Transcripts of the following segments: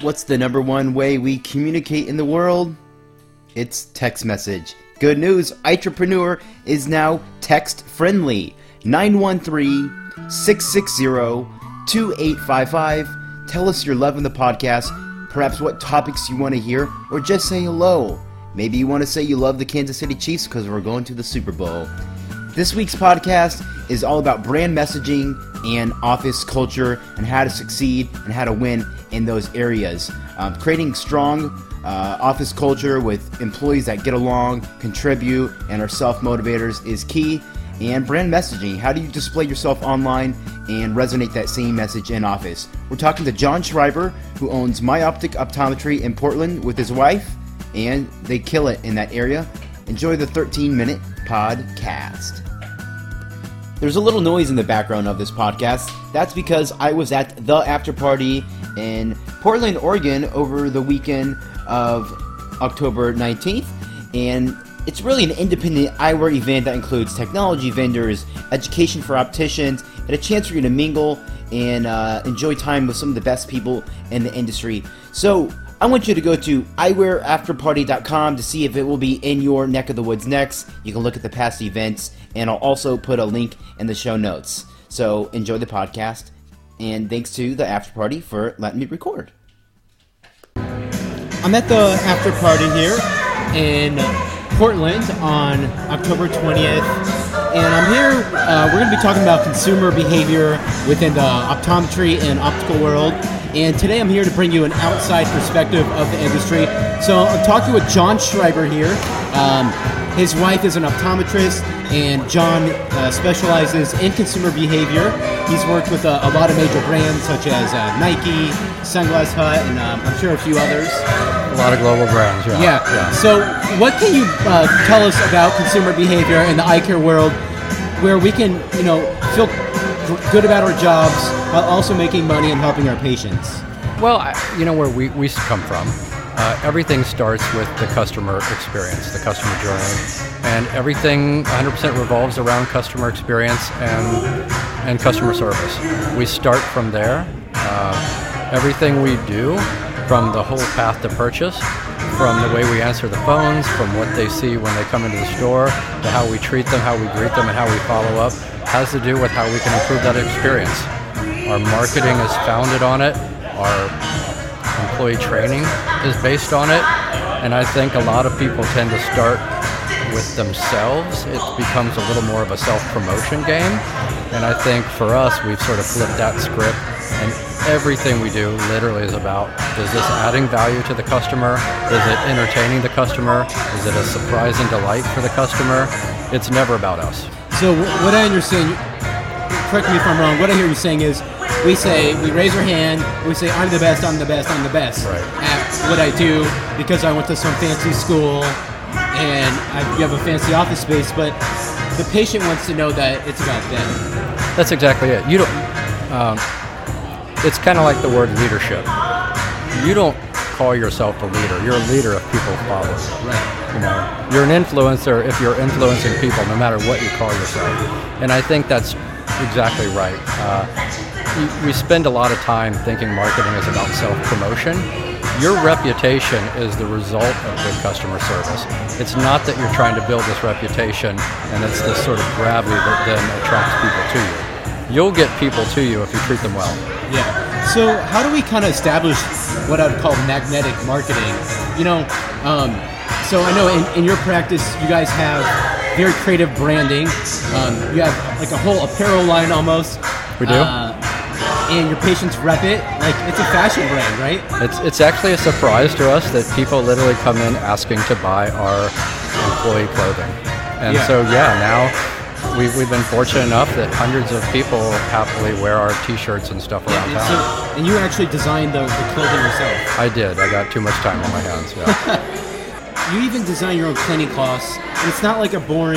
What's the number one way we communicate in the world? It's text message. Good news, Entrepreneur is now text friendly. 913 660 2855. Tell us your love in the podcast, perhaps what topics you want to hear, or just say hello. Maybe you want to say you love the Kansas City Chiefs because we're going to the Super Bowl. This week's podcast is all about brand messaging and office culture and how to succeed and how to win in those areas. Um, creating strong uh, office culture with employees that get along, contribute, and are self motivators is key. And brand messaging how do you display yourself online and resonate that same message in office? We're talking to John Schreiber, who owns My Optic Optometry in Portland with his wife, and they kill it in that area. Enjoy the 13 minute podcast. There's a little noise in the background of this podcast. That's because I was at the after party in Portland, Oregon over the weekend of October 19th. And it's really an independent eyewear event that includes technology vendors, education for opticians, and a chance for you to mingle and uh, enjoy time with some of the best people in the industry. So, I want you to go to eyewearafterparty.com to see if it will be in your neck of the woods next. You can look at the past events, and I'll also put a link in the show notes. So enjoy the podcast, and thanks to the after party for letting me record. I'm at the after party here in Portland on October 20th, and I'm here. Uh, we're going to be talking about consumer behavior within the optometry and optical world. And today I'm here to bring you an outside perspective of the industry. So I'm talking with John Schreiber here. Um, his wife is an optometrist, and John uh, specializes in consumer behavior. He's worked with a, a lot of major brands such as uh, Nike, Sunglass Hut, and um, I'm sure a few others. A lot of global brands, yeah. Yeah. So, what can you uh, tell us about consumer behavior in the eye care world, where we can, you know, feel good about our jobs while also making money and helping our patients? Well, I, you know where we, we come from. Uh, everything starts with the customer experience, the customer journey, and everything 100% revolves around customer experience and and customer service. We start from there. Uh, everything we do, from the whole path to purchase, from the way we answer the phones, from what they see when they come into the store, to how we treat them, how we greet them, and how we follow up, has to do with how we can improve that experience. Our marketing is founded on it. Our employee training is based on it. And I think a lot of people tend to start with themselves. It becomes a little more of a self promotion game. And I think for us, we've sort of flipped that script. And everything we do literally is about is this adding value to the customer? Is it entertaining the customer? Is it a surprise and delight for the customer? It's never about us. So, what I understand, correct me if I'm wrong, what I hear you saying is we say, we raise our hand, we say, I'm the best, I'm the best, I'm the best Right. at what I do because I went to some fancy school and I, you have a fancy office space, but the patient wants to know that it's about them. That's exactly it. You don't. Um, it's kind of like the word leadership. You don't call yourself a leader. You're a leader if people follow. Right. You know, you're an influencer if you're influencing people, no matter what you call yourself. And I think that's exactly right. Uh, we- spend a lot of time thinking marketing is about self-promotion. Your reputation is the result of good customer service. It's not that you're trying to build this reputation and it's this sort of gravity that then attracts people to you. You'll get people to you if you treat them well. Yeah. So how do we kind of establish what I'd call magnetic marketing? You know, um, so I know in, in your practice you guys have very creative branding. Um, you have like a whole apparel line almost. We do. Uh, and your patients rep it like it's a fashion brand, right? It's, it's actually a surprise to us that people literally come in asking to buy our employee clothing. And Yeah. so, yeah, now we've, we've been fortunate enough that hundreds of people happily wear our t-shirts and stuff around And, town. so, and you actually designed the, the clothing yourself. I did. I got too much time on my hands. Yeah. You even design your own cleaning cloths. And it's not like a boring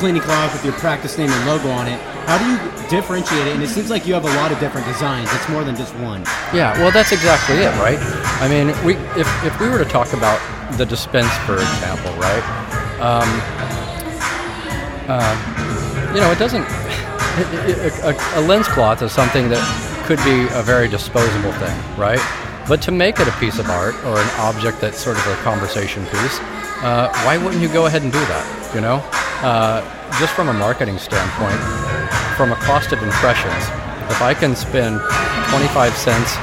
cleaning cloth with your practice name and logo on it. How do you differentiate it? And it seems like you have a lot of different designs. It's more than just one. yeah, well, that's exactly it, right? I mean, we if, if we were to talk about the dispense, for example, right? Um, uh, you know, it doesn't. A, a, lens cloth is something that could be a very disposable thing, right? But to make it a piece of art or an object that's sort of a conversation piece, uh, why wouldn't you go ahead and do that? You know, uh, just from a marketing standpoint, from a cost of impressions, if I can spend 25 cents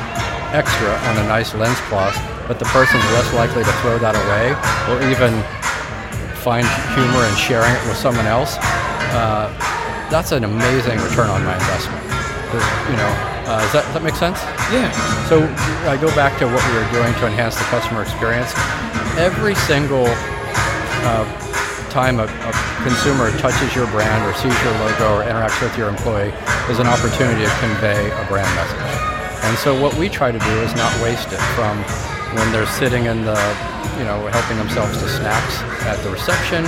extra on a nice lens cloth, but the person's less likely to throw that away or even find humor in sharing it with someone else, uh, that's an amazing return on my investment. You know, uh, does, that, does that make sense? Yeah. So I go back to what we were doing to enhance the customer experience. Every single uh, time a, a, consumer touches your brand or sees your logo or interacts with your employee is an opportunity to convey a brand message. And so what we try to do is not waste it from when they're sitting in the, you know, helping themselves to snacks at the reception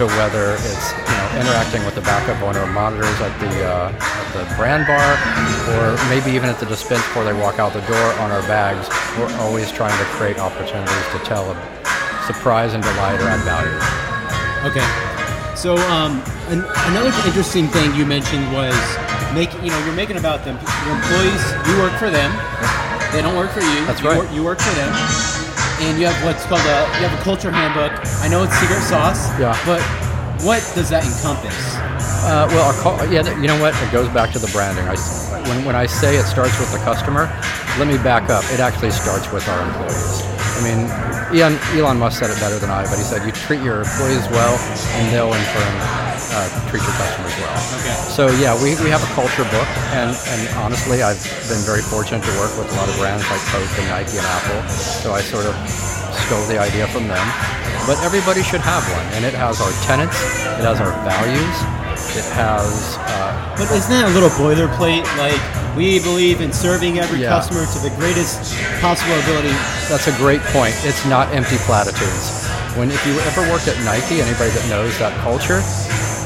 to whether it's you know interacting with the backup owner monitors at the uh, at the brand bar, or maybe even at the dispense before they walk out the door on our bags. We're always trying to create opportunities to tell a surprise and delight or add value. Okay. So um, an- another interesting thing you mentioned was make you know you're making about them your employees. You work for them. They don't work for you. That's you right. Work, you work for them and you have what's called a you have a culture handbook. I know it's secret sauce. Yeah. But what does that encompass? Uh, well, our call, yeah, you know what? It goes back to the branding. I, when, when I say it starts with the customer, let me back up. It actually starts with our employees. I mean, Elon, Elon Musk said it better than I, but he said you treat your employees well, and they'll in turn uh, treat your customers well. Okay. So yeah, we, we have a culture book, and, and honestly, I've been very fortunate to work with a lot of brands like Coke and Nike and Apple. So I sort of stole the idea from them. But everybody should have one, and it has our tenets, it has our values, it has. Uh, But isn't that a little boilerplate? Like we believe in serving every Yeah. customer to the greatest possible ability. That's a great point. It's not empty platitudes. When if you ever worked at Nike, anybody that knows that culture,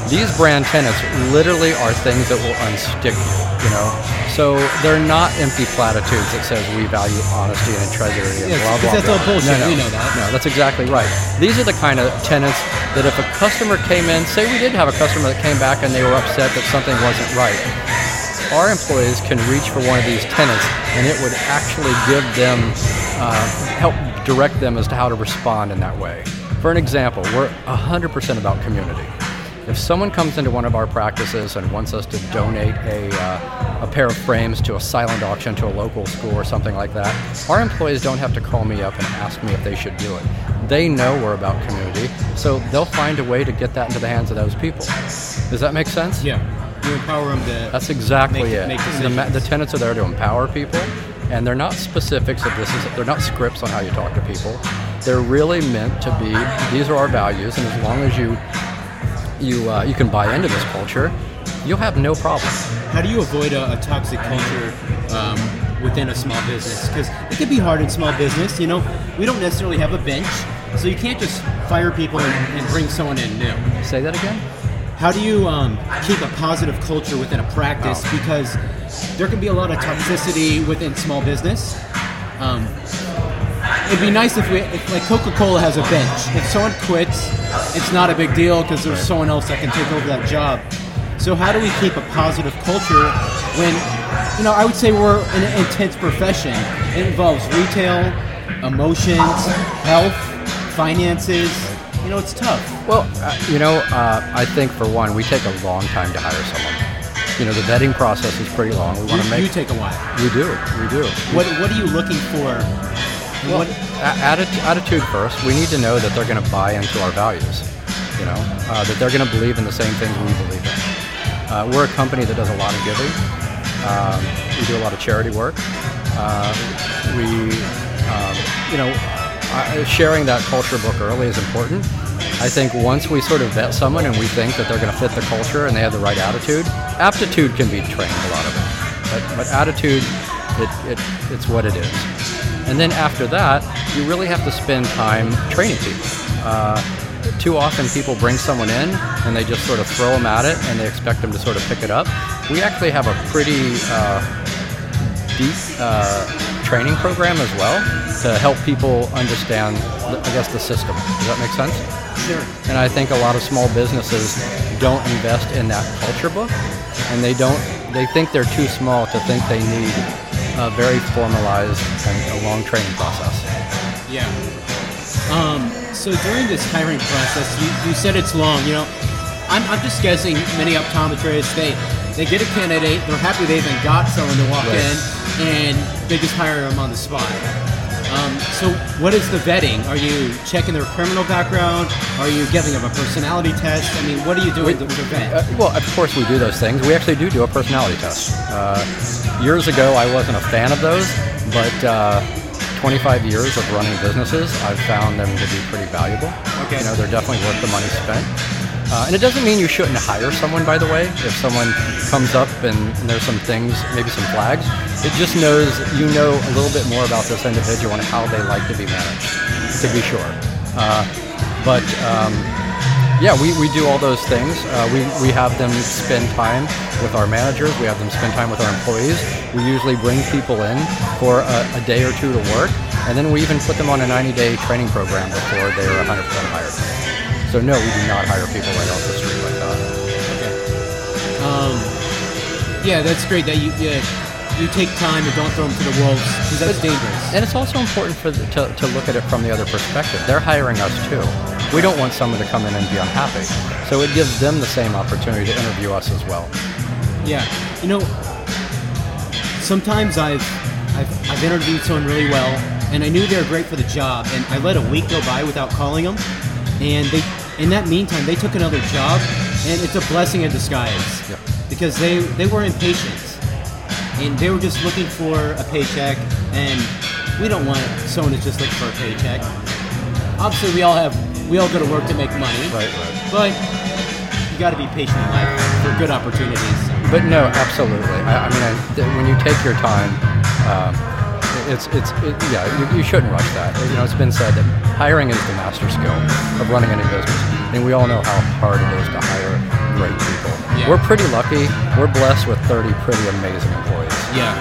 these brand tenants literally are things that will unstick you. You know, so they're not empty platitudes that says we value honesty and integrity and Yes, blah blah that's blah. all bullshit. No, no, We know that. No, that's exactly right. These are the kind of tenants that if a customer came in, say we did have a customer that came back and they were upset that something wasn't right, our employees can reach for one of these tenants and it would actually give them, uh, help direct them as to how to respond in that way. For an example, we're 100% about community. If someone comes into one of our practices and wants us to donate a, uh, a pair of frames to a silent auction to a local school or something like that, our employees don't have to call me up and ask me if they should do it. They know we're about community, so they'll find a way to get that into the hands of those people. Does that make sense? Yeah. You empower them to. That's exactly Make- it. make the, the tenets are there to empower people, and they're not specifics of this. Is they're not scripts on how you talk to people. They're really meant to be. These are our values, and as long as you you uh, you can buy into this culture, you'll have no problem. How do you avoid a, a toxic culture um, within a small business? Because it can be hard in small business. You know, we don't necessarily have a bench, so you can't just fire people and, and bring someone in new. Say that again. How do you um, keep a positive culture within a practice? Because there can be a lot of toxicity within small business. Um, it'd be nice if we, if like Coca-Cola has a bench. If someone quits, it's not a big deal because there's someone else that can take over that job. So how do we keep a positive culture when, you know, I would say we're in an intense profession. It involves retail, emotions, health, finances. You know, it's tough. Well, uh, you know, uh, I think for one, we take a long time to hire someone. You know, the vetting process is pretty long. We want to make. you take a while. we do. We do. What What are you looking for? Well, what, attitude first. We need to know that they're going to buy into our values. You know, uh, that they're going to believe in the same things we believe in. Uh, we're a company that does a lot of giving. Um, we do a lot of charity work. Uh, we, um, you know, sharing that culture book early is important. I think once we sort of vet someone and we think that they're going to fit the culture and they have the right attitude, aptitude can be trained a lot of it. But, but attitude, it, it, it's what it is. And then after that, you really have to spend time training people. Uh, too often people bring someone in and they just sort of throw them at it and they expect them to sort of pick it up. We actually have a pretty uh, deep uh, training program as well to help people understand, I guess, the system. Does that make sense? sure. And I think a lot of small businesses don't invest in that culture book, and they don't. They think they're too small to think they need a very formalized and a long training process. Yeah. Um, so during this hiring process, you, you said it's long. You know, I'm, I'm just guessing many optometrists they they get a candidate, they're happy they even got someone to walk Right. in, and they just hire them on the spot. Um, so what is the vetting? Are you checking their criminal background? Are you giving them a personality test? I mean, what are you doing to, to vet? Uh, well, of course we do those things. We actually do do a personality test. Uh, years ago, I wasn't a fan of those, but uh, 25 years of running businesses, I've found them to be pretty valuable. Okay. You know, they're definitely worth the money spent. Uh, and it doesn't mean you shouldn't hire someone, by the way. If someone comes up and, and there's some things, maybe some flags, it just knows you know a little bit more about this individual and how they like to be managed, to be sure. Uh, but um, yeah, we, we do all those things. Uh, we, we have them spend time with our managers. We have them spend time with our employees. We usually bring people in for a, a day or two to work, and then we even put them on a 90-day training program before they're 100% hired. So no, we do not hire people right off the street like that. Okay. Um, yeah, that's great that you yeah, you take time and don't throw them to the wolves because that's dangerous. And it's also important for the, to, to look at it from the other perspective. They're hiring us too. We don't want someone to come in and be unhappy. So it gives them the same opportunity to interview us as well. Yeah, you know, sometimes I've, I've I've interviewed someone really well, and I knew they were great for the job, and I let a week go by without calling them, and they in that meantime they took another job, and it's a blessing in disguise Yeah. because they they were impatient, and they were just looking for a paycheck, and we don't want someone to just look for a paycheck. Obviously, we all have we all go to work to make money, Right, right. but you got to be patient in life for good opportunities. But no, absolutely. I, I mean, I, th- when you take your time, um, it's it's it, yeah. You, you shouldn't rush that. You know, it's been said that hiring is the master skill of running any business, and we all know how hard it is to hire great people. Yeah. We're pretty lucky. We're blessed with 30 pretty amazing employees. Yeah.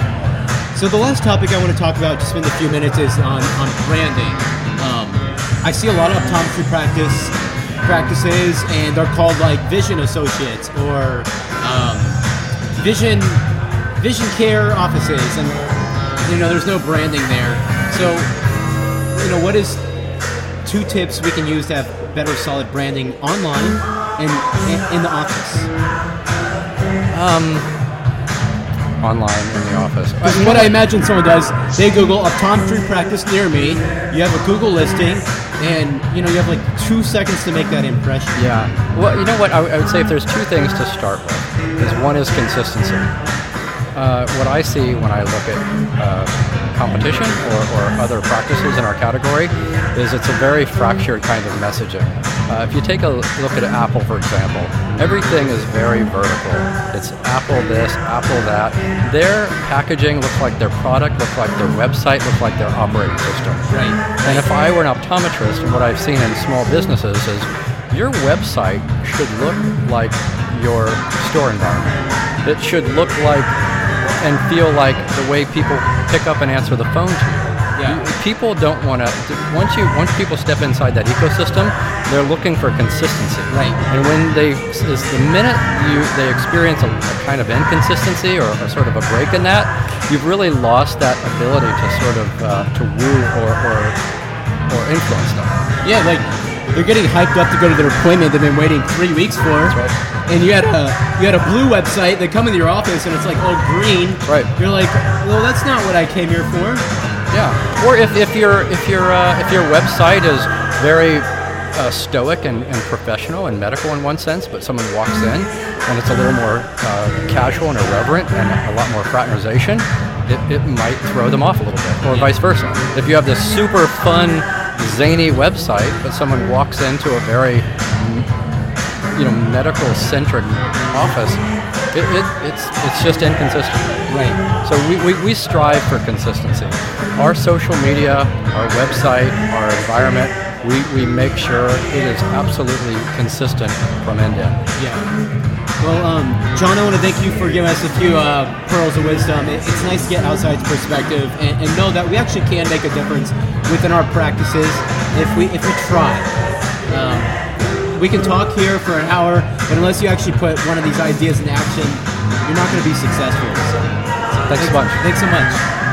So the last topic I want to talk about, just spend a few minutes, is on, on branding. Um, I see a lot of optometry practice practices, and they're called like Vision Associates or um, Vision Vision Care offices, and you know there's no branding there. So you know what is two tips we can use to have better, solid branding online and in, in the office? Um, Online in the office. What I imagine someone does. They Google optometry practice near me. You have a Google listing, and you know you have like two seconds to make that impression. Yeah. Well, you know what? I, I would say if there's two things to start with, is one is consistency. Uh, what I see when I look at uh, competition or, or other practices in our category is it's a very fractured kind of messaging. Uh, if you take a look at Apple, for example, everything is very vertical. It's Apple this, Apple that. Their packaging looks like their product, looks like their website, looks like their operating system. Right. And if I were an optometrist, and what I've seen in small businesses is your website should look like your store environment. It should look like and feel like the way people pick up and answer the phone to you. Yeah. People don't want to. Once you once people step inside that ecosystem, they're looking for consistency. Right. And when they is the minute you they experience a, a kind of inconsistency or a sort of a break in that, you've really lost that ability to sort of uh, to woo or, or or influence them. Yeah, like they're getting hyped up to go to their appointment they've been waiting three weeks for. right. And you had a you had a blue website. They come into your office and it's like all green. Right. You're like, well, that's not what I came here for. Yeah. Or if, if your if your uh, if your website is very uh, stoic and, and professional and medical in one sense, but someone walks in and it's a little more uh, casual and irreverent and a lot more fraternization, it, it might throw them off a little bit, or vice versa. If you have this super fun, zany website, but someone walks into a very you know medical centric office, it, it, it's it's just inconsistent. Right. So we, we, we strive for consistency. Our social media, our website, our environment, we, we make sure it is absolutely consistent from end to end. Yeah. Well, um, John, I want to thank you for giving us a few uh, pearls of wisdom. It, it's nice to get outside perspective and, and know that we actually can make a difference within our practices if we if we try. Um, we can talk here for an hour, but unless you actually put one of these ideas in action, you're not going to be successful. So, Thanks so much. Thanks so much.